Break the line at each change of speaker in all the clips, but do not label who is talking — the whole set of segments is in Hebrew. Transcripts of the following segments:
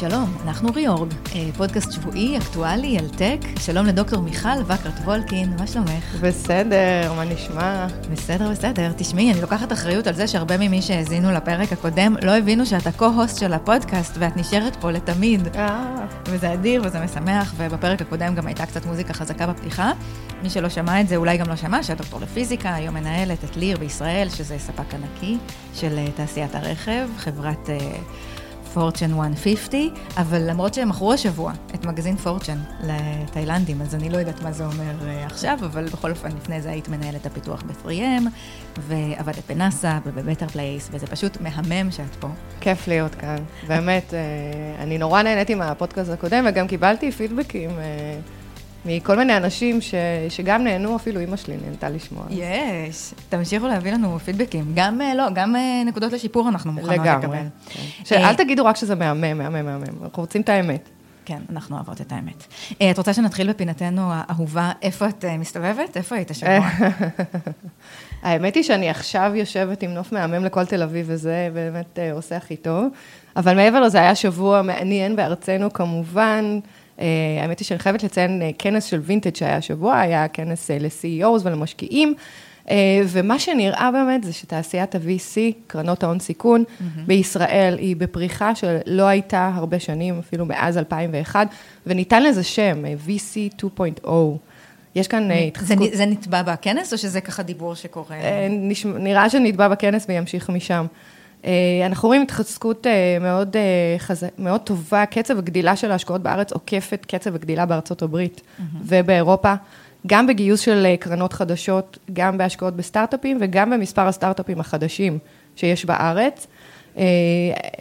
שלום, אנחנו ריאורג, אה, פודקאסט שבועי, אקטואלי, על טק. שלום לדוקטור מיכל וקרט וולקין, מה שלומך?
בסדר, מה נשמע?
בסדר, בסדר. תשמעי, אני לוקחת אחריות על זה שהרבה ממי שהאזינו לפרק הקודם לא הבינו שאת הקו-הוסט של הפודקאסט ואת נשארת פה לתמיד.
אה,
וזה אדיר וזה משמח, ובפרק הקודם גם הייתה קצת מוזיקה חזקה בפתיחה. מי שלא שמע את זה אולי גם לא שמע, שאת דוקטור לפיזיקה, היום מנהלת את ליר בישראל, שזה ספק ענקי של אה, תעשיית הרכב, חברת... אה, Fortune 150, אבל למרות שהם מכרו השבוע את מגזין Fortune לתאילנדים, אז אני לא יודעת מה זה אומר אה, עכשיו, אבל בכל אופן, לפני זה היית מנהלת הפיתוח ב-3M, ועבדת בנאסא וב-Better Place, וזה פשוט מהמם שאת פה.
כיף להיות כאן. באמת, אה, אני נורא נהניתי מהפודקאסט הקודם, וגם קיבלתי פידבקים. מכל מיני אנשים ש, שגם נהנו, אפילו אימא שלי נהנתה לשמוע.
יש, תמשיכו להביא לנו פידבקים. גם, אה, לא, גם אה, נקודות לשיפור אנחנו מוכנות לקבל.
לגמרי. כן. אל תגידו רק שזה מהמם, מהמם, מהמם. אנחנו רוצים את האמת.
כן, אנחנו אוהבות את האמת. אה, את רוצה שנתחיל בפינתנו האהובה, איפה את מסתובבת? איפה היית השבוע?
האמת היא שאני עכשיו יושבת עם נוף מהמם לכל תל אביב, וזה באמת עושה הכי טוב. אבל מעבר לזה, היה שבוע מעניין בארצנו כמובן. אה, האמת היא שאני חייבת לציין אה, כנס של וינטג' שהיה השבוע, היה כנס אה, ל-CEOs ולמשקיעים, ומה שנראה באמת זה שתעשיית ה-VC, קרנות ההון סיכון, mm-hmm. בישראל היא בפריחה שלא הייתה הרבה שנים, אפילו מאז 2001, וניתן לזה שם, VC 2.0. יש כאן
התחזקות. זה, זה נתבע בכנס, או שזה ככה דיבור שקורה?
נראה שנתבע בכנס וימשיך משם. אה, אנחנו רואים התחזקות אה, מאוד, אה, חז... מאוד טובה, קצב הגדילה של ההשקעות בארץ עוקפת קצב הגדילה בארצות הברית mm-hmm. ובאירופה, גם בגיוס של קרנות חדשות, גם בהשקעות בסטארט-אפים וגם במספר הסטארט-אפים החדשים שיש בארץ.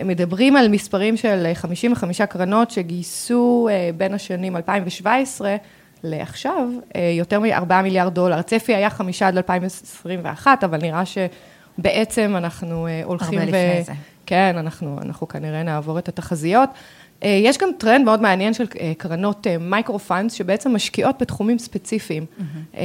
מדברים על מספרים של 55 קרנות שגייסו בין השנים 2017 לעכשיו יותר מ-4 מיליארד דולר. הצפי היה 5 עד 2021, אבל נראה ש... בעצם אנחנו אה, הולכים
הרבה ו... לפני זה.
כן, אנחנו, אנחנו כנראה נעבור את התחזיות. אה, יש גם טרנד מאוד מעניין של אה, קרנות micro funds, שבעצם משקיעות בתחומים ספציפיים. Mm-hmm.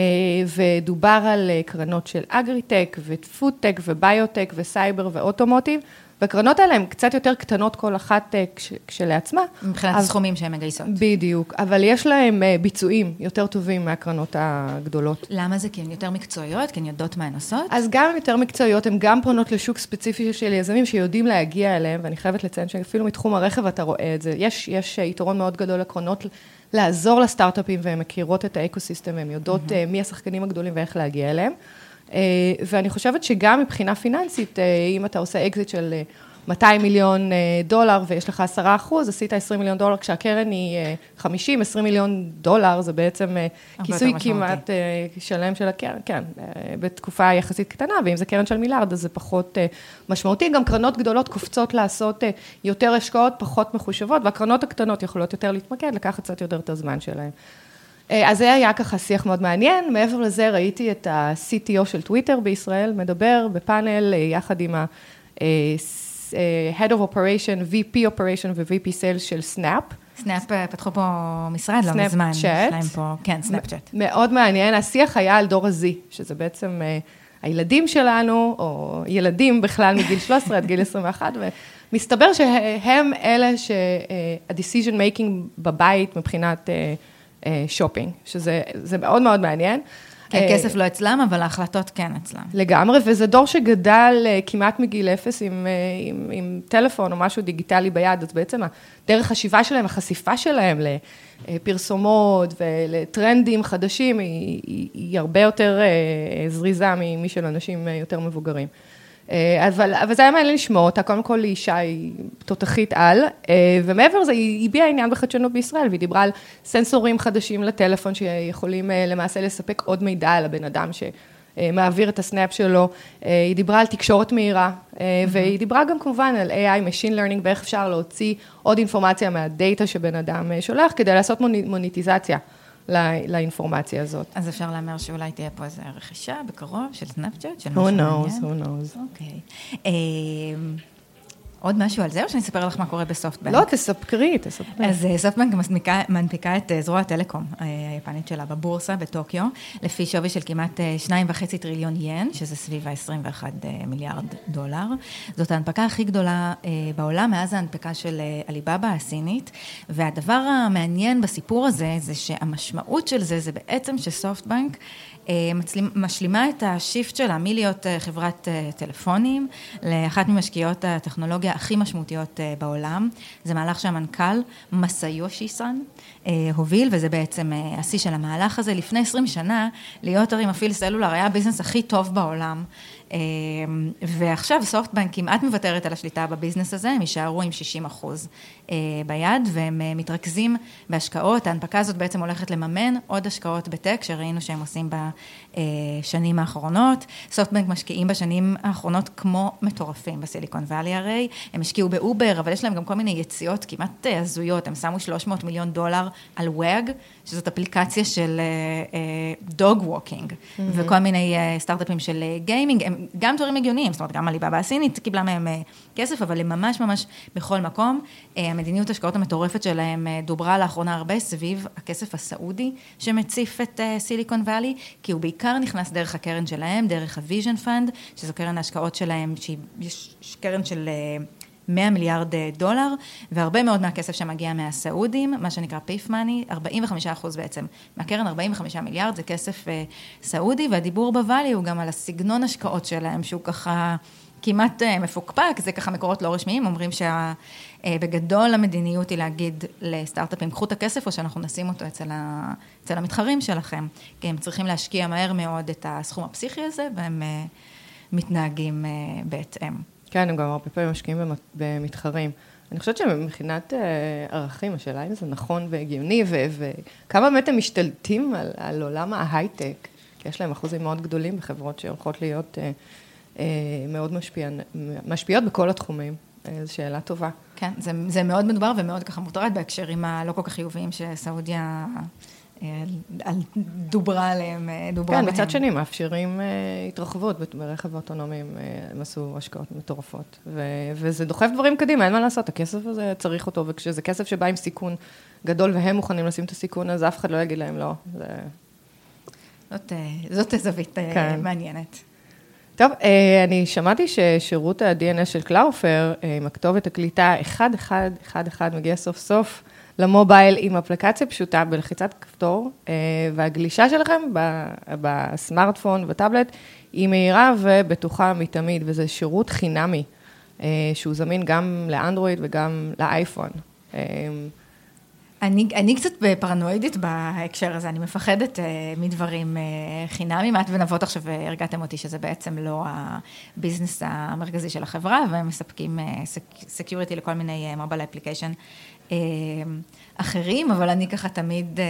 ודובר על קרנות של אגריטק, ופודטק, וביוטק, וסייבר, ואוטומוטיב. והקרנות האלה הן קצת יותר קטנות כל אחת אה, כש, כשלעצמה.
מבחינת אז, הסכומים שהן מגייסות.
בדיוק, אבל יש להן אה, ביצועים יותר טובים מהקרנות הגדולות.
למה זה? כי הן יותר מקצועיות? כי הן יודעות מה הן עושות?
אז גם יותר מקצועיות, הן גם פונות לשוק ספציפי של יזמים שיודעים להגיע אליהם, ואני חייבת לציין שאפילו מתחום הרכב אתה רואה את זה. יש, יש יתרון מאוד גדול לקרנות לעזור לסטארט-אפים, והן מכירות את ה-ecosystem, והן יודעות mm-hmm. מי השחקנים הגדולים ואיך להגיע אליהם. אה, ואני חושבת שגם מבחינה פיננסית, אה, אם אתה עושה אקזיט של 200 אה, מיליון דולר ויש לך 10 אחוז, עשית 20 מיליון דולר, כשהקרן היא 50, 20 מיליון דולר, זה בעצם כיסוי כמעט שלם של הקרן, כן, בתקופה יחסית קטנה, ואם זה קרן של מיליארד, אז זה פחות משמעותי. גם קרנות גדולות קופצות לעשות יותר השקעות, פחות מחושבות, והקרנות הקטנות יכולות יותר להתמקד, לקחת קצת יותר את הזמן שלהן. אה, אז זה היה ככה שיח מאוד מעניין, מעבר לזה ראיתי את ה-CTO של טוויטר בישראל מדבר בפאנל אה, יחד עם ה-Head אה, of Operation, VP Operation ו-VP Sales של סנאפ.
סנאפ פתחו פה משרד לא מזמן.
סנאפ
כן, סנאפצ'אט.
מאוד מעניין, השיח היה על דור ה-Z, שזה בעצם הילדים שלנו, או ילדים בכלל מגיל 13 עד גיל 21, ומסתבר שהם אלה שה-decision making בבית מבחינת... שופינג, שזה מאוד מאוד מעניין.
כי הכסף לא אצלם, אבל ההחלטות כן אצלם.
לגמרי, וזה דור שגדל אה, כמעט מגיל אפס עם, אה, עם, עם טלפון או משהו דיגיטלי ביד, אז בעצם דרך חשיבה שלהם, החשיפה שלהם לפרסומות ולטרנדים חדשים, היא, היא, היא הרבה יותר אה, זריזה משל אנשים יותר מבוגרים. אה, אבל, אבל זה היה מעניין לשמוע אותה, קודם כל היא אישה, היא תותחית על, אה, ומעבר לזה, היא הביעה עניין בחדשנות בישראל, והיא דיברה על סנסורים חדשים לטלפון, שיכולים אה, למעשה לספק עוד מידע על הבן אדם שמעביר את הסנאפ שלו, היא דיברה על תקשורת מהירה, והיא דיברה גם כמובן על AI, Machine Learning, ואיך אפשר להוציא עוד אינפורמציה מהדאטה שבן אדם שולח, כדי לעשות מוניטיזציה. לאינפורמציה הזאת.
אז אפשר להמר שאולי תהיה פה איזו רכישה בקרוב של סנאפצ'אט, של
משהו מעניין? Who knows, who knows.
אוקיי. אמ, עוד משהו על זה, או שאני אספר לך מה קורה בסופטבנק?
לא, תספרי, תספרי.
אז אה, סופטבנק מנפיקה, מנפיקה את אה, זרוע הטלקום אה, היפנית שלה בבורסה בטוקיו, לפי שווי של כמעט 2.5 טריליון ין, שזה סביב ה-21 מיליארד דולר. זאת ההנפקה הכי גדולה בעולם מאז ההנפקה של עליבאבא הסינית, והדבר המעניין בסיפור הזה, זה שהמשמעות של זה, זה בעצם שסופטבנק משלימה את ה-shift שלה מלהיות חברת טלפונים לאחת ממשקיעות הטכנולוגיה הכי משמעותיות בעולם. זה מהלך שהמנכ"ל מסיושי סן הוביל, וזה בעצם השיא של המהלך הזה. לפני 20 שנה, להיות הרי מפעיל סלולר היה הביזנס הכי טוב בעולם. ועכשיו סופטבנק כמעט מוותרת על השליטה בביזנס הזה, הם יישארו עם 60 אחוז אה, ביד, והם אה, מתרכזים בהשקעות. ההנפקה הזאת בעצם הולכת לממן עוד השקעות בטק, שראינו שהם עושים בשנים האחרונות. סופטבנק משקיעים בשנים האחרונות כמו מטורפים בסיליקון וואלי הרי. הם השקיעו באובר, אבל יש להם גם כל מיני יציאות כמעט אה, הזויות. הם שמו 300 מיליון דולר על Wag, שזאת אפליקציה של dog walking, mm-hmm. וכל מיני סטארט-אפים של גיימינג. הם גם דברים הגיוניים, זאת אומרת, גם עליבאבא הסינית קיבלה מהם אה, כסף, אבל הם ממש ממש בכל מקום. אה, המדיניות ההשקעות המטורפת שלהם אה, דוברה לאחרונה הרבה סביב הכסף הסעודי שמציף את סיליקון וואלי, כי הוא בעיקר נכנס דרך הקרן שלהם, דרך ה-Vision Fund, שזו קרן ההשקעות שלהם, שיש קרן של... 100 מיליארד דולר, והרבה מאוד מהכסף שמגיע מהסעודים, מה שנקרא PIF money, 45 אחוז בעצם מהקרן, 45 מיליארד, זה כסף סעודי, והדיבור בוואלי הוא גם על הסגנון השקעות שלהם, שהוא ככה... כמעט מפוקפק, זה ככה מקורות לא רשמיים, אומרים שבגדול המדיניות היא להגיד לסטארט-אפים, קחו את הכסף או שאנחנו נשים אותו אצל, ה, אצל המתחרים שלכם, כי הם צריכים להשקיע מהר מאוד את הסכום הפסיכי הזה, והם מתנהגים בהתאם.
כן, הם גם הרבה פעמים משקיעים במתחרים. אני חושבת שמבחינת אה, ערכים, השאלה אם זה נכון והגיוני, וכמה באמת הם משתלטים על, על עולם ההייטק, כי יש להם אחוזים מאוד גדולים בחברות שהולכות להיות אה, אה, מאוד משפיע, משפיעות בכל התחומים. זו שאלה טובה.
כן, זה, זה מאוד מדובר ומאוד ככה מוטרד בהקשרים הלא כל כך חיוביים שסעודיה על דוברה עליהם, אה, דוברה
כן, בהם. מצד שני, מאפשרים התרחבות ברכב אוטונומי, uh, הם עשו השקעות מטורפות. ו- וזה דוחף דברים קדימה, אין מה לעשות, הכסף הזה צריך אותו, וכשזה כסף שבא עם סיכון גדול והם מוכנים לשים את הסיכון, אז אף אחד לא יגיד להם לא. זה...
זאת, זאת זווית כן. מעניינת.
טוב, אני שמעתי ששירות ה-DNS של Cloudflare, עם הכתובת הקליטה 1111 מגיע סוף סוף. ל-mobile עם אפליקציה פשוטה בלחיצת כפתור, אה, והגלישה שלכם בסמארטפון, בטאבלט, היא מהירה ובטוחה מתמיד, וזה שירות חינמי, אה, שהוא זמין גם לאנדרואיד וגם לאייפון. אה,
אני, אני קצת פרנואידית בהקשר הזה, אני מפחדת אה, מדברים אה, חינמים. את ונבות עכשיו הרגעתם אותי שזה בעצם לא הביזנס המרכזי של החברה, והם מספקים security אה, לכל מיני mobile אה, application אה, אחרים, אבל אני ככה תמיד אה,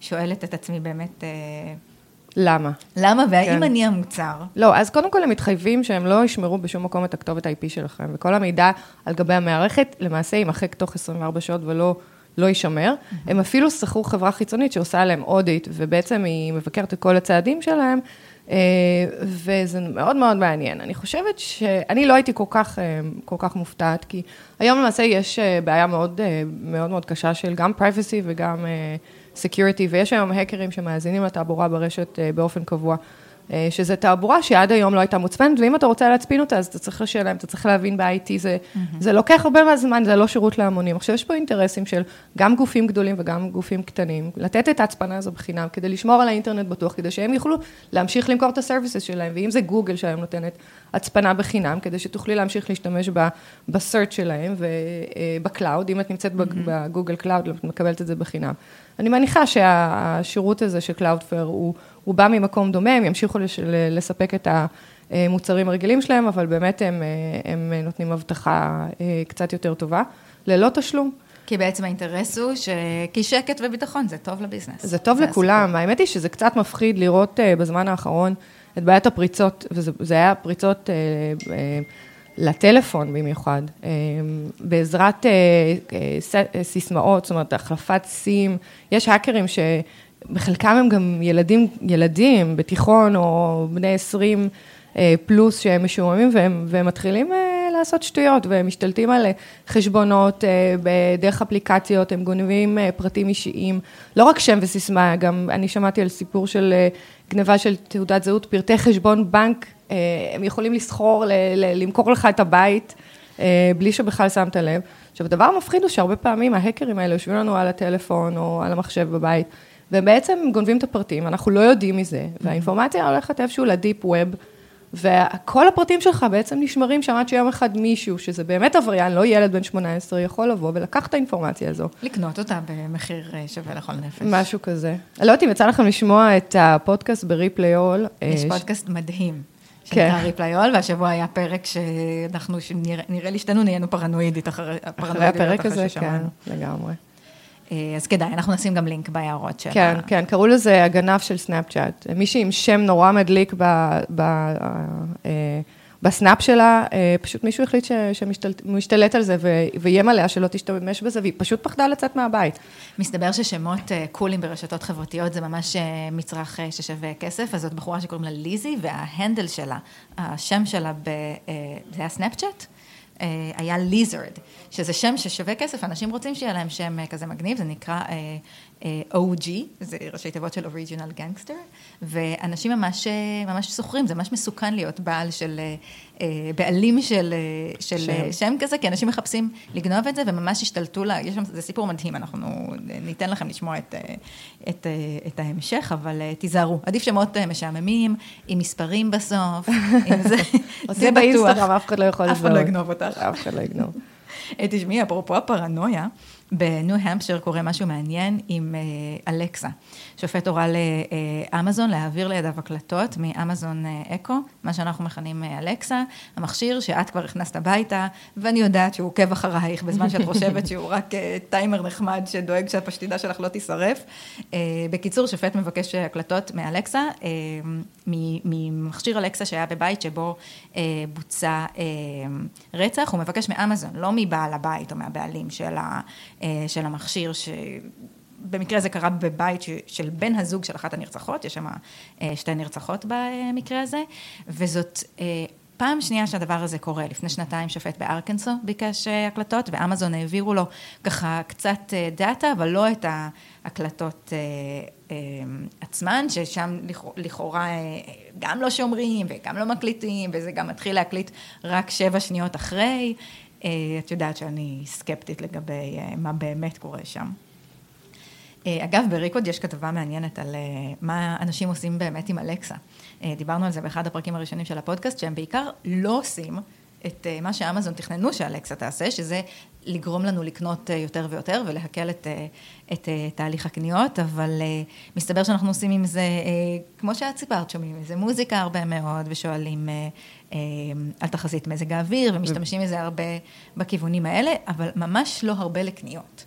שואלת את עצמי באמת... אה,
למה?
למה, והאם כן. אני המוצר?
לא, אז קודם כל הם מתחייבים שהם לא ישמרו בשום מקום את הכתובת IP שלכם, וכל המידע על גבי המערכת למעשה יימחק תוך 24 שעות ולא לא יישמר. Mm-hmm. הם אפילו שכרו חברה חיצונית שעושה להם אודיט, ובעצם היא מבקרת את כל הצעדים שלהם, אה, וזה מאוד מאוד מעניין. אני חושבת שאני לא הייתי כל כך, אה, כל כך מופתעת, כי היום למעשה יש אה, בעיה מאוד מאוד, מאוד קשה של גם privacy וגם security, ויש היום האקרים שמאזינים לתעבורה ברשת באופן קבוע. אה, שזה תעבורה שעד היום לא הייתה מוצפנת, ואם אתה רוצה להצפין אותה, אז אתה צריך לשלם, אתה צריך להבין ב-IT, זה, mm-hmm. זה לוקח הרבה מהזמן, זה לא שירות להמונים. עכשיו, יש פה אינטרסים של גם גופים גדולים וגם גופים קטנים, לתת את ההצפנה הזו בחינם, כדי לשמור על האינטרנט בטוח, כדי שהם יוכלו להמשיך למכור את ה services שלהם, ואם זה גוגל שהיום נותנת הצפנה בחינם, כדי שתוכלי להמשיך להשתמש ב search שלהם וב cloud, אה, אם את נמצאת mm-hmm. בגוגל קלאוד, את מקבלת את זה בחינם. אני מניחה שהשירות הזה של Cloudflare הוא, הוא בא ממקום דומה, הם ימשיכו לש, לספק את המוצרים הרגילים שלהם, אבל באמת הם, הם נותנים הבטחה אה, קצת יותר טובה, ללא תשלום.
כי בעצם האינטרס הוא ש... כי שקט וביטחון זה טוב לביזנס.
זה טוב זה לכולם, הסיפור. האמת היא שזה קצת מפחיד לראות אה, בזמן האחרון את בעיית הפריצות, וזה היה פריצות... אה, לטלפון במיוחד, בעזרת סיסמאות, זאת אומרת, החלפת סים, יש האקרים שבחלקם הם גם ילדים, ילדים בתיכון או בני 20 פלוס שהם משועממים והם, והם מתחילים לעשות שטויות, והם משתלטים על חשבונות דרך אפליקציות, הם גונבים פרטים אישיים, לא רק שם וסיסמה, גם אני שמעתי על סיפור של גניבה של תעודת זהות, פרטי חשבון בנק, הם יכולים לסחור, למכור לך את הבית, בלי שבכלל שמת לב. עכשיו, הדבר המפחיד הוא שהרבה פעמים ההקרים האלה יושבים לנו על הטלפון או על המחשב בבית, והם בעצם גונבים את הפרטים, אנחנו לא יודעים מזה, והאינפורמציה הולכת איפשהו לדיפ ווב, וכל הפרטים שלך בעצם נשמרים שם עד שיום אחד מישהו, שזה באמת עבריין, לא ילד בן 18, יכול לבוא ולקח את האינפורמציה הזו.
לקנות אותה במחיר אה, שווה לכל נפש.
משהו כזה. לא יודעת אם יצא לכם לשמוע את הפודקאסט בריפלי אול.
יש פודקאסט מדהים. שנקרא כן. ריפליול, והשבוע היה פרק שאנחנו, נראה לי שתינו נהיינו פרנואידית אחרי
אחרי הפרק הזה, כן, לגמרי.
אה, אז כדאי, אנחנו נשים גם לינק בהערות
של... כן, כן, קראו לזה הגנב של סנאפצ'אט. מישהי עם שם נורא מדליק ב... אה, בסנאפ שלה, אה, פשוט מישהו החליט שהוא משתלט על זה ואיים עליה שלא תשתמש בזה, והיא פשוט פחדה לצאת מהבית.
מסתבר ששמות קולים ברשתות חברתיות זה ממש מצרך ששווה כסף, אז זאת בחורה שקוראים לה ליזי, וההנדל שלה, השם שלה, ב, זה היה סנאפצ'אט? היה ליזרד, שזה שם ששווה כסף, אנשים רוצים שיהיה להם שם כזה מגניב, זה נקרא OG, זה ראשי תיבות של אוריג'ינל גנגסטר, ואנשים ממש, ממש סוחרים, זה ממש מסוכן להיות בעל של, אה, בעלים של, של שם. שם כזה, כי אנשים מחפשים לגנוב את זה וממש השתלטו לה, יש שם, זה סיפור מדהים, אנחנו ניתן לכם לשמוע את, את, את ההמשך, אבל אה, תיזהרו, עדיף שמות אה, משעממים, עם מספרים בסוף, עם זה,
זה בטוח. אף אחד לא יכול
אף אחד לא יגנוב אותך.
אף אחד לא יגנוב.
תשמעי, אפרופו הפרנויה, בניו המפשר קורה משהו מעניין עם אה, אלקסה. שופט הורה לאמזון להעביר לידיו הקלטות מאמזון אה, אקו, מה שאנחנו מכנים אה, אלקסה, המכשיר שאת כבר הכנסת הביתה, ואני יודעת שהוא עוקב אחרייך בזמן שאת חושבת שהוא רק טיימר נחמד שדואג שהפשטידה שלך לא תישרף. בקיצור, שופט מבקש הקלטות מאלקסה, ממכשיר אלקסה שהיה בבית שבו בוצע רצח, הוא מבקש מאמזון, לא מבעל הבית או מהבעלים של ה... אה, של המכשיר, שבמקרה זה קרה בבית של בן הזוג של אחת הנרצחות, יש שם אה, שתי נרצחות במקרה הזה, וזאת אה, פעם שנייה שהדבר הזה קורה, לפני שנתיים שופט בארקנסו ביקש הקלטות, ואמזון העבירו לו ככה קצת דאטה, אבל לא את ההקלטות עצמן, ששם לכאורה גם לא שומרים וגם לא מקליטים, וזה גם מתחיל להקליט רק שבע שניות אחרי. אה, את יודעת שאני סקפטית לגבי אה, מה באמת קורה שם. אה, אגב, בריקוד יש כתבה מעניינת על מה אנשים עושים באמת עם אלקסה. דיברנו על זה באחד הפרקים הראשונים של הפודקאסט, שהם בעיקר לא עושים את מה שאמזון תכננו שאלקסה תעשה, שזה לגרום לנו לקנות יותר ויותר ולהקל את, את תהליך הקניות, אבל מסתבר שאנחנו עושים עם זה, כמו שאת סיפרת, שומעים איזה מוזיקה הרבה מאוד ושואלים אה, על תחזית מזג האוויר, ומשתמשים בזה הרבה בכיוונים האלה, אבל ממש לא הרבה לקניות.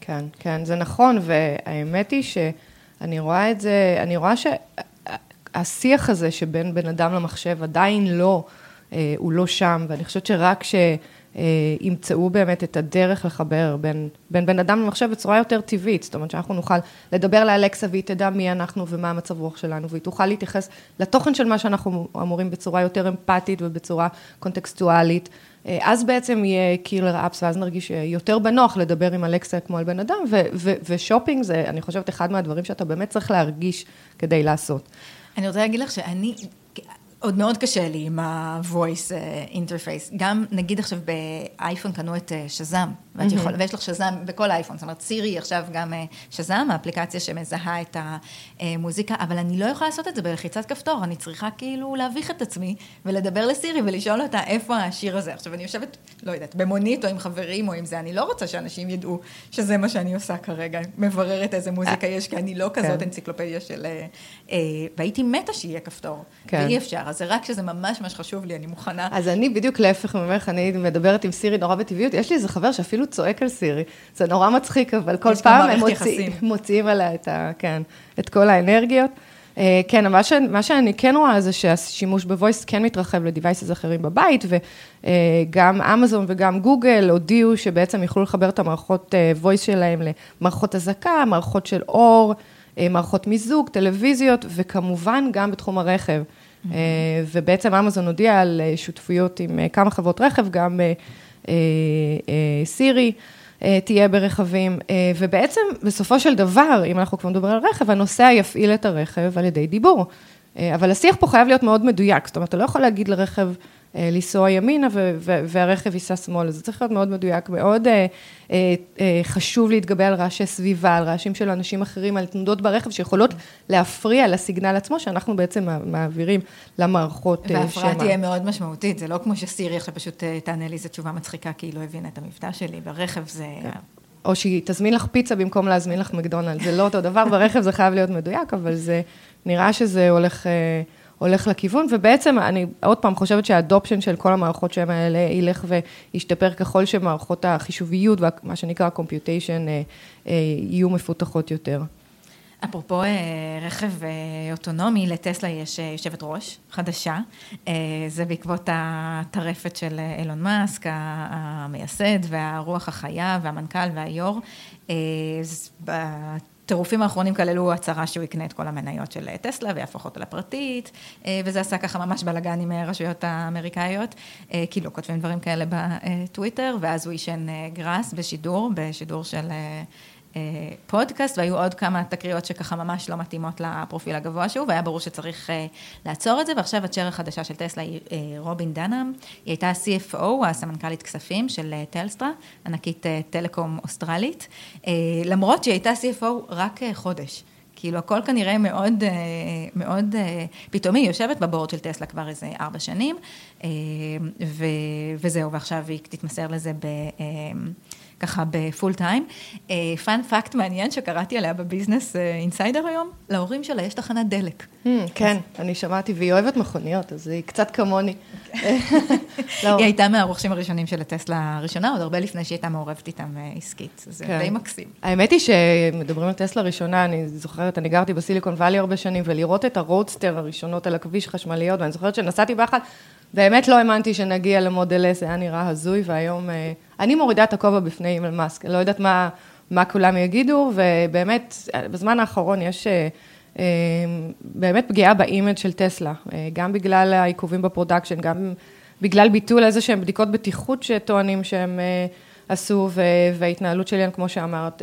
כן, כן, זה נכון, והאמת היא שאני רואה את זה, אני רואה שהשיח הזה שבין בן אדם למחשב עדיין לא, אה, הוא לא שם, ואני חושבת שרק ש... אה, ימצאו באמת את הדרך לחבר בין, בין בן אדם למחשב בצורה יותר טבעית, זאת אומרת שאנחנו נוכל לדבר לאלקסה והיא תדע מי אנחנו ומה המצב רוח שלנו, והיא תוכל להתייחס לתוכן של מה שאנחנו אמורים בצורה יותר אמפתית ובצורה קונטקסטואלית. אה, אז בעצם יהיה killer apps, ואז נרגיש יותר בנוח לדבר עם אלקסה כמו על בן אדם, ו- ו- ושופינג זה, אני חושבת, אחד מהדברים שאתה באמת צריך להרגיש כדי לעשות.
אני רוצה להגיד לך שאני עוד מאוד קשה לי עם ה-voice אה, interface. גם נגיד עכשיו באייפון קנו את אה, שזאם, ואת יכול, ויש לך שזאם בכל אייפון, זאת אומרת סירי עכשיו גם אה, שזאם, האפליקציה שמזהה את המוזיקה, אבל אני לא יכולה לעשות את זה בלחיצת כפתור, אני צריכה כאילו להביך את עצמי ולדבר לסירי ולשאול אותה איפה השיר הזה. עכשיו אני יושבת, לא יודעת, במונית או עם חברים או עם זה, אני לא רוצה שאנשים ידעו שזה מה שאני עושה כרגע, מבררת איזה מוזיקה יש, כי אני לא כזאת כן. אנציקלופדיה של... והייתי מתה שיהיה כפתור, כן. ואי אפשר. אז זה רק כשזה ממש ממש חשוב לי, אני מוכנה.
אז אני בדיוק להפך ממך, אני מדברת עם סירי נורא בטבעיות. יש לי איזה חבר שאפילו צועק על סירי. זה נורא מצחיק, אבל כל פעם הם מוציא, מוציאים עליה את, ה, כן, את כל האנרגיות. Uh, כן, מה, ש, מה שאני כן רואה זה שהשימוש בוויס כן מתרחב לדיווייסס אחרים בבית, וגם uh, אמזון וגם גוגל הודיעו שבעצם יוכלו לחבר את המערכות וויס uh, שלהם למערכות אזעקה, מערכות של אור, מערכות מיזוג, טלוויזיות, וכמובן גם בתחום הרכב. Mm-hmm. ובעצם אמזון הודיע על שותפויות עם כמה חברות רכב, גם סירי. תהיה ברכבים, ובעצם בסופו של דבר, אם אנחנו כבר מדברים על רכב, הנוסע יפעיל את הרכב על ידי דיבור. אבל השיח פה חייב להיות מאוד מדויק, זאת אומרת, אתה לא יכול להגיד לרכב, אה, לנסוע ימינה והרכב ייסע שמאלה, זה צריך להיות מאוד מדויק, מאוד אה, אה, חשוב להתגבר על רעשי סביבה, על רעשים של אנשים אחרים, על תנודות ברכב שיכולות להפריע לסיגנל עצמו, שאנחנו בעצם מעבירים למערכות
שמע. וההפרעה תהיה מאוד משמעותית, זה לא כמו שסירי עכשיו פשוט תענה לי איזו תשובה מצחיקה, כי היא לא הבינה את המבטא שלי, ברכב זה... כן.
או שהיא תזמין לך פיצה במקום להזמין לך מקדונלד, זה לא אותו דבר, ברכב זה חייב להיות מדויק, אבל זה נראה שזה הולך... הולך לכיוון, ובעצם אני עוד פעם חושבת שהאדופשן של כל המערכות שם האלה ילך וישתפר ככל שמערכות החישוביות ומה שנקרא computation אה, אה, יהיו מפותחות יותר.
אפרופו אה, רכב אוטונומי, לטסלה יש יושבת ראש חדשה, זה בעקבות הטרפת של אילון מאסק, המייסד והרוח החיה והמנכ"ל והיו"ר. הטירופים האחרונים כללו הצהרה שהוא יקנה את כל המניות של טסלה ויהפוך אותה לפרטית, אה, וזה עשה ככה ממש בלאגן עם הרשויות האמריקאיות, אה, כי לא כותבים דברים כאלה בטוויטר, ואז הוא עישן אה, גראס בשידור, בשידור של אה, פודקאסט, והיו עוד כמה תקריות שככה ממש לא מתאימות לפרופיל הגבוה שהוא, והיה ברור שצריך אה, לעצור את זה, ועכשיו הצ'ר החדשה של טסלה היא אה, רובין דנאם, היא הייתה ה-CFO, הסמנכ"לית כספים של טלסטרה, ענקית טלקום אוסטרלית, למרות שהיא הייתה CFO רק חודש. כאילו הכל כנראה מאוד, מאוד פתאומי, היא יושבת ב board של טסלה כבר איזה ארבע שנים, ו, וזהו, ועכשיו היא תתמסר לזה ב... ככה ב full time. fun fact מעניין שקראתי עליה בביזנס אינסיידר אה, היום, להורים שלה יש תחנת דלק.
Hmm, כן, אני שמעתי, והיא אוהבת מכוניות, אז היא קצת כמוני.
לא. היא הייתה מהרוכשים הראשונים של הטסלה הראשונה, עוד הרבה לפני שהיא הייתה מעורבת איתם אה, עסקית, זה כן. די מקסים.
האמת היא שמדברים על טסלה ראשונה, אני זוכרת, אני גרתי בסיליקון וואלי הרבה שנים, ולראות את הרודסטר הראשונות על הכביש חשמליות, ואני זוכרת שנסעתי באחת, באמת לא האמנתי שנגיע למודל S, זה היה נראה הזוי, והיום אה, אני מורידה את הכובע בפני אילן מאסק, לא יודעת מה, מה כולם יגידו, ובאמת, בזמן האחרון יש אה, אה, באמת פגיעה ב image של טסלה, גם בגלל העיכובים ב production, גם בגלל ביטול איזה שהן בדיקות בטיחות שטוענים שהם עשו, וההתנהלות שלהם, כמו שאמרת.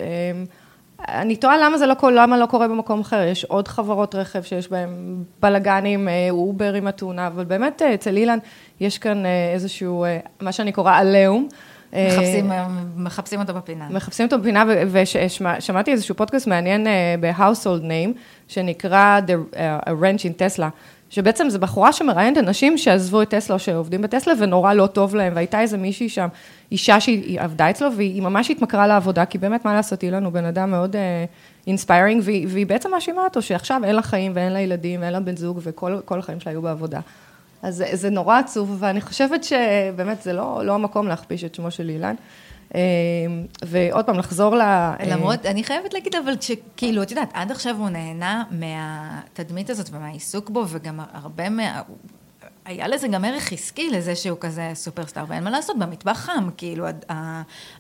אני תוהה למה זה לא, למה לא קורה במקום אחר, יש עוד חברות רכב שיש בהן בלאגנים, אה, אובר עם התאונה, אבל באמת אה, אצל אילן יש כאן אה, איזשהו, מה שאני קוראה עליהום.
מחפשים, מחפשים אותו בפינה.
מחפשים אותו בפינה, ושמעתי איזשהו פודקאסט מעניין ב-household name, שנקרא The, Ranch in Tesla, שבעצם זו בחורה שמראיינת אנשים שעזבו את טסלה או שעובדים בטסלה ונורא לא טוב להם, והייתה איזה מישהי שם, אישה שהיא עבדה אצלו, והיא ממש התמכרה לעבודה, כי באמת, מה לעשות, אילן הוא בן אדם מאוד inspiring, uh, והיא, והיא בעצם מאשימה אותו שעכשיו אין לה חיים ואין לה ילדים ואין לה בן זוג, וכל החיים שלה היו בעבודה. אז זה, זה נורא עצוב, ואני חושבת שבאמת זה לא, לא המקום להכפיש את שמו של אילן. אמ, ועוד פעם, לחזור ל...
למרות, אני חייבת להגיד, אבל שכאילו, את יודעת, עד עכשיו הוא נהנה מהתדמית הזאת ומהעיסוק בו, וגם הרבה מה... היה לזה גם ערך עסקי לזה שהוא כזה סופרסטאר, ואין מה לעשות, במטבח חם, כאילו,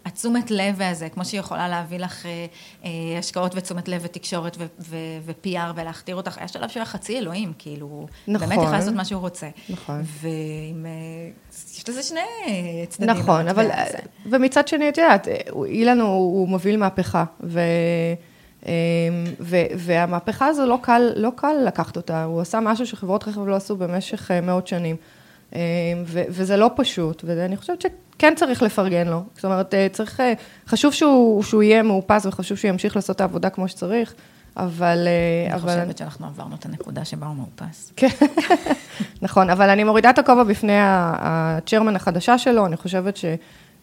התשומת לב הזה, כמו שהיא יכולה להביא לך אה, אה, השקעות ותשומת לב ותקשורת ו-PR ולהכתיר אותך, היה שלב שהוא היה חצי אלוהים, כאילו, נכון, באמת יכול לעשות מה שהוא רוצה. נכון. ועם, אה, יש לזה שני צדדים.
נכון, אבל, ומצד שני, את יודעת, אילן הוא, הוא מוביל מהפכה, ו... אמ, והמהפכה הזו לא קל, לא קל לקחת אותה, הוא עשה משהו שחברות רכב לא עשו במשך אה, מאות שנים. אמ, וזה לא פשוט, ואני חושבת שכן צריך לפרגן לו. זאת אומרת, אה, צריך, אה, חשוב שהוא, שהוא יהיה מאופס וחשוב שהוא ימשיך לעשות את העבודה כמו שצריך, אבל...
אני אבל... חושבת שאנחנו עברנו את הנקודה שבה הוא מאופס.
כן, נכון, אבל אני מורידה את הכובע בפני הצ'רמן החדשה שלו, אני חושבת ש...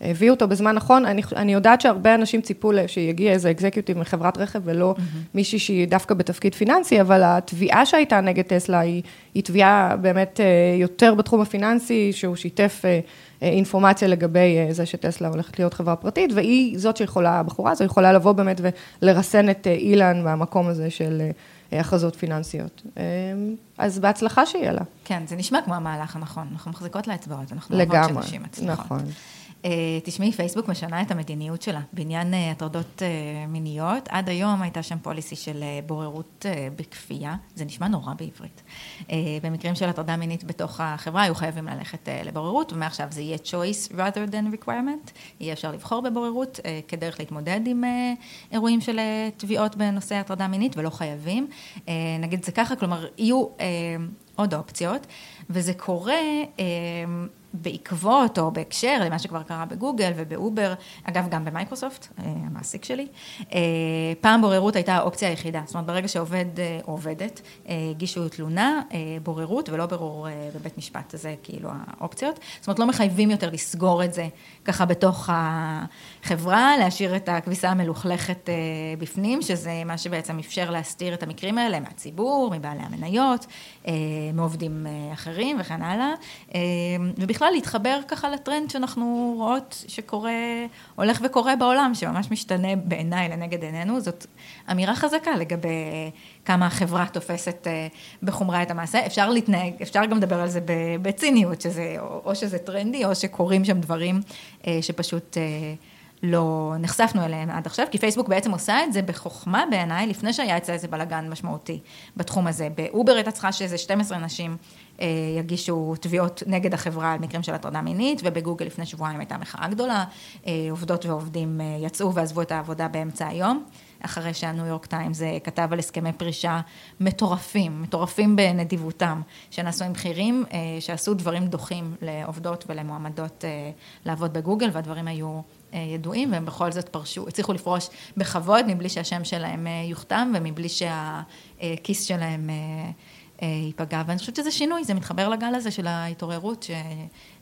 הביאו אותו בזמן נכון, אני, אני יודעת שהרבה אנשים ציפו שיגיע איזה אקזקיוטיב מחברת רכב ולא mm-hmm. מישהי שהיא דווקא בתפקיד פיננסי, אבל התביעה שהייתה נגד טסלה היא, היא תביעה באמת אה, יותר בתחום הפיננסי, שהוא שיתף אה, אה, אינפורמציה לגבי זה שטסלה הולכת להיות חברה פרטית, והיא זאת שיכולה, הבחורה הזו יכולה לבוא באמת ולרסן את אילן מהמקום הזה של הכרזות פיננסיות. אז בהצלחה שיהיה לה.
כן, זה נשמע כמו המהלך הנכון, אנחנו מחזיקות לאצבעות, אנחנו
לגמרי,
אוהבות שנשים מצליחות.
נכון.
אה, תשמעי, פייסבוק משנה את המדיניות שלה בעניין אה, הטרדות אה, מיניות. עד היום הייתה שם פוליסי של בוררות בכפייה, זה נשמע נורא בעברית. במקרים של הטרדה מינית בתוך החברה היו חייבים ללכת לבוררות, ומעכשיו זה יהיה choice rather than requirement, יהיה אפשר לבחור בבוררות כדרך להתמודד עם אירועים של תביעות בנושא הטרדה מינית, ולא חייבים. נגיד זה ככה, כלומר, יהיו עוד אופציות, וזה קורה... אה, בעקבות או בהקשר למה שכבר קרה בגוגל ובאובר, אגב גם במייקרוסופט, אה, המעסיק שלי, אה, פעם בוררות הייתה האופציה היחידה, זאת אומרת ברגע שעובד או עובדת הגישו תלונה, בוררות ולא ברור בבית משפט, זה כאילו האופציות, זאת אומרת לא מחייבים יותר לסגור את זה ככה בתוך החברה, להשאיר את הכביסה המלוכלכת בפנים, שזה מה שבעצם אפשר להסתיר את המקרים האלה מהציבור, מבעלי המניות, מעובדים אחרים וכן הלאה, ובכלל בכלל להתחבר ככה לטרנד שאנחנו רואות שקורה, הולך וקורה בעולם, שממש משתנה בעיניי לנגד עינינו, זאת אמירה חזקה לגבי כמה החברה תופסת אה, בחומרה את המעשה. אפשר להתנהג, אפשר גם לדבר על זה בציניות, שזה, או שזה טרנדי, או שקורים שם דברים אה, שפשוט... אה, לא נחשפנו אליהם עד עכשיו, כי פייסבוק בעצם עושה את זה בחוכמה בעיניי, לפני שהיה אצלה איזה בלאגן משמעותי בתחום הזה. באובר הייתה צריכה שאיזה 12 נשים אה, יגישו תביעות נגד החברה על מקרים של הטרדה מינית, ובגוגל לפני שבועיים הייתה מחאה גדולה, אה, עובדות ועובדים אה, יצאו ועזבו את העבודה באמצע היום. אחרי שהניו יורק טיימס כתב על הסכמי פרישה מטורפים, מטורפים בנדיבותם, שנעשו עם בכירים, שעשו דברים דוחים לעובדות ולמועמדות לעבוד בגוגל, והדברים היו ידועים, והם בכל זאת פרשו, הצליחו לפרוש בכבוד, מבלי שהשם שלהם יוכתם ומבלי שהכיס שלהם אה, ייפגע, ואני חושבת שזה שינוי, זה מתחבר לגל הזה של ההתעוררות,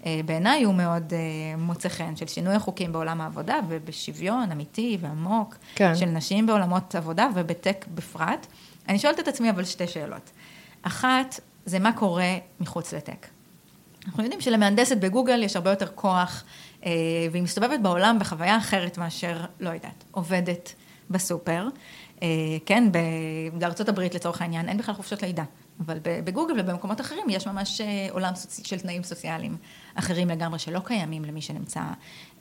שבעיניי הוא מאוד אה, מוצא חן, של שינוי החוקים בעולם העבודה, ובשוויון אמיתי ועמוק, כן. של נשים בעולמות עבודה ובטק בפרט. אני שואלת את עצמי אבל שתי שאלות. אחת, זה מה קורה מחוץ לטק. אנחנו יודעים שלמהנדסת בגוגל יש הרבה יותר כוח, אה, והיא מסתובבת בעולם בחוויה אחרת מאשר, לא יודעת, עובדת בסופר. כן, בארצות הברית לצורך העניין אין בכלל חופשות לידה. אבל בגוגל ובמקומות אחרים יש ממש אה, עולם של תנאים סוציאליים אחרים לגמרי שלא קיימים למי שנמצא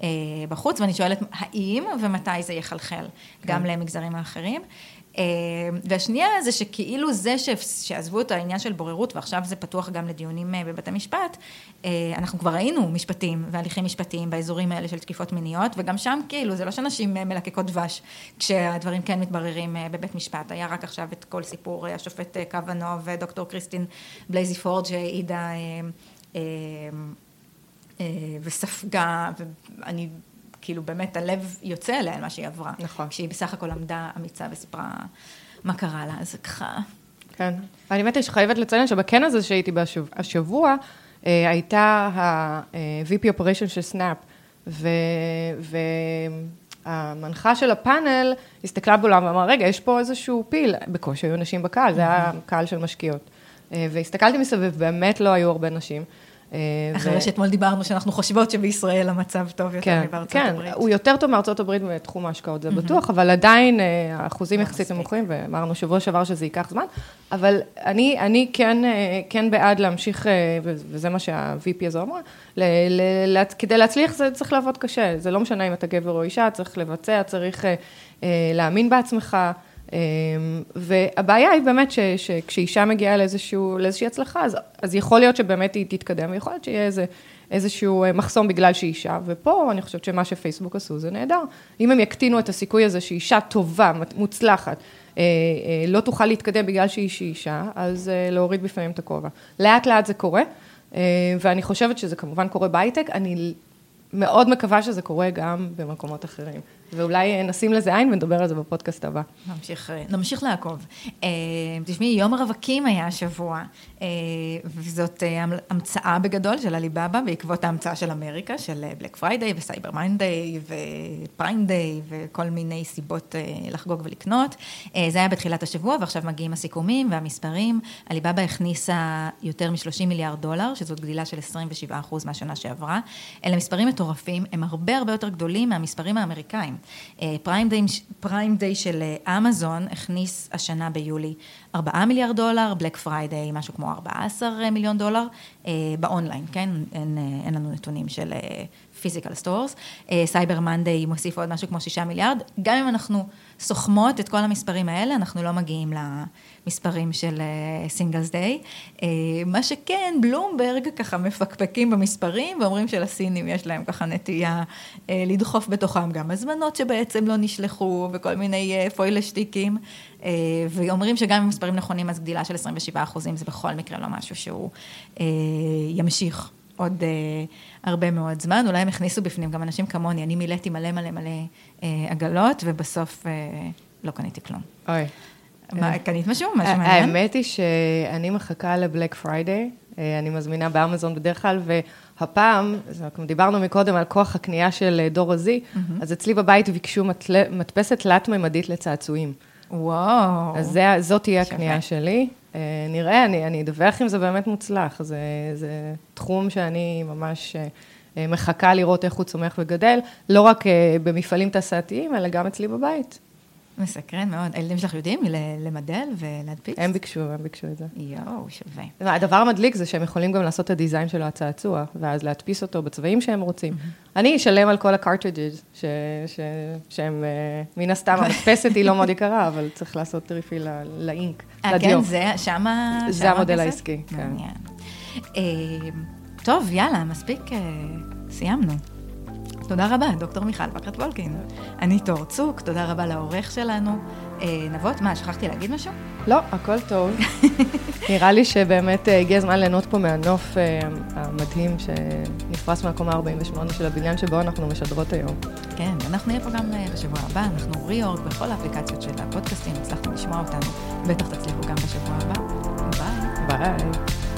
אה, בחוץ, ואני שואלת האם ומתי זה יחלחל כן. גם למגזרים האחרים. אה, והשנייה זה שכאילו זה שעזבו את העניין של בוררות ועכשיו זה פתוח גם לדיונים אה, בבתי משפט, אה, אנחנו כבר ראינו משפטים והליכים משפטיים באזורים האלה של תקיפות מיניות וגם שם כאילו זה לא שנשים מלקקות דבש כשהדברים כן מתבררים בבית משפט, היה רק עכשיו את כל סיפור השופט קוונו ודוקטור קריסטין בלייזי פורד שהעידה וספגה ואני כאילו באמת הלב יוצא אליה על מה שהיא עברה.
נכון.
כשהיא בסך הכל עמדה אמיצה וסיפרה מה קרה לה, אז ככה...
כן. אני באמת חייבת לציין שבכן הזה שהייתי השבוע, אה, הייתה ה-VP Operation של סנאפ, והמנחה של הפאנל הסתכלה בעולם ואמרה, רגע, יש פה איזשהו פיל, בקושי היו נשים בקהל, זה היה קהל של משקיעות. אה, והסתכלתי מסביב, באמת לא היו הרבה נשים.
אה, אחרי ו... שאתמול דיברנו שאנחנו חושבות שבישראל המצב טוב יותר כן, מבארצות
כן,
הברית.
כן, הוא יותר טוב מארצות הברית בתחום ההשקעות, זה mm-hmm. בטוח, אבל עדיין אה, האחוזים לא יחסית נמוכים, ואמרנו שבוע שעבר שזה ייקח זמן, אבל אני, אני כן, אה, כן בעד להמשיך, וזה מה שה-VP הזו אמרה, ל, ל, ל, כדי להצליח זה צריך לעבוד קשה, זה לא משנה אם אתה גבר או אישה, צריך לבצע, צריך להאמין בעצמך. אמ, והבעיה היא באמת ש, שכשאישה מגיעה לאיזשהו, לאיזושהי הצלחה, אז, אז יכול להיות שבאמת היא תתקדם, ויכול להיות שיהיה איזה, איזשהו אה, מחסום בגלל שהיא אישה, ופה אני חושבת שמה שפייסבוק עשו זה נהדר. אם הם יקטינו את הסיכוי הזה שאישה טובה, מוצלחת, אה, אה, לא תוכל להתקדם בגלל שהיא אישה, אז להוריד בפניהם את הכובע. לאט לאט זה קורה, ואני חושבת שזה כמובן קורה בהייטק, אני מאוד מקווה שזה קורה גם במקומות אחרים. ואולי נשים לזה עין ונדבר על זה בפודקאסט הבא.
נמשיך, נמשיך לעקוב. אה, תשמעי, יום הרווקים היה השבוע, אה, וזאת אה, המצאה בגדול של עליבאבא, בעקבות ההמצאה של אמריקה, של בלק פריידיי וסייבר מאנדיי ופריים דיי וכל מיני סיבות לחגוג ולקנות. זה היה בתחילת השבוע, ועכשיו מגיעים הסיכומים והמספרים. עליבאבא הכניסה יותר מ-30 מיליארד דולר, שזאת גדילה של 27 אחוז מהשנה שעברה. אלה מספרים מטורפים, הם הרבה הרבה יותר גדולים מהמספרים האמריקאים. פריים דיי של אמזון הכניס השנה ביולי 4 מיליארד דולר, בלק פריידיי משהו כמו 14 מיליון דולר, באונליין, כן? אין, אין לנו נתונים של physical stores. סייבר מנדיי מוסיף עוד משהו כמו 6 מיליארד. גם אם אנחנו סוכמות את כל המספרים האלה, אנחנו לא מגיעים למספרים של סינגלס uh, דיי. Uh, מה שכן, בלומברג ככה מפקפקים במספרים ואומרים שלסינים יש להם ככה נטייה uh, לדחוף בתוכם גם הזמנות שבעצם לא נשלחו וכל מיני uh, פוילשטיקים. Uh, ואומרים שגם אם מספרים נכונים, אז גדילה של 27 אחוזים זה בכל מקרה לא משהו שהוא ימשיך עוד uh, הרבה מאוד זמן, אולי הם הכניסו בפנים גם אנשים כמוני, אני מילאתי מלא מלא מלא uh, עגלות, ובסוף uh, לא קניתי כלום.
אוי.
מה, קנית משהו? משהו מעניין?
האמת היא שאני מחכה לבלק פריידיי, אני מזמינה באמזון בדרך כלל, והפעם, אנחנו דיברנו מקודם על כוח הקנייה של דור ה-Z, אז אצלי בבית ביקשו מדפסת תלת-ממדית לצעצועים.
וואו.
אז זה, זאת תהיה הקנייה שלי. נראה, אני, אני אדווח אם זה באמת מוצלח. זה, זה תחום שאני ממש מחכה לראות איך הוא צומח וגדל, לא רק במפעלים תעשייתיים, אלא גם אצלי בבית.
מסקרן מאוד. הילדים שלך יודעים למדל ולהדפיס?
הם ביקשו, הם ביקשו את זה.
יואו, שווה.
הדבר המדליק זה שהם יכולים גם לעשות את ה design של הצעצוע, ואז להדפיס אותו בצבעים שהם רוצים. אני אשלם על כל ה-cartridges, שהם, מן הסתם, המדפסת היא לא מאוד יקרה, אבל צריך לעשות refill ל ink,
לדיו. אה, כן, זה שמה...
זה המודל העסקי, כן.
מעניין. טוב, יאללה, מספיק, סיימנו. תודה רבה, דוקטור מיכל וקרת וולקין. אני תור צוק, תודה רבה לעורך שלנו. נבות, מה, שכחתי להגיד משהו?
לא, הכל טוב. נראה לי שבאמת הגיע הזמן ליהנות פה מהנוף המדהים שנפרס מהקומה 48 של הבניין שבו אנחנו משדרות היום.
כן, אנחנו נהיה פה גם בשבוע הבא, אנחנו ריאורג בכל האפליקציות של הפודקאסטים, הצלחנו לשמוע אותנו, בטח תצליחו גם בשבוע הבא. ביי.
ביי.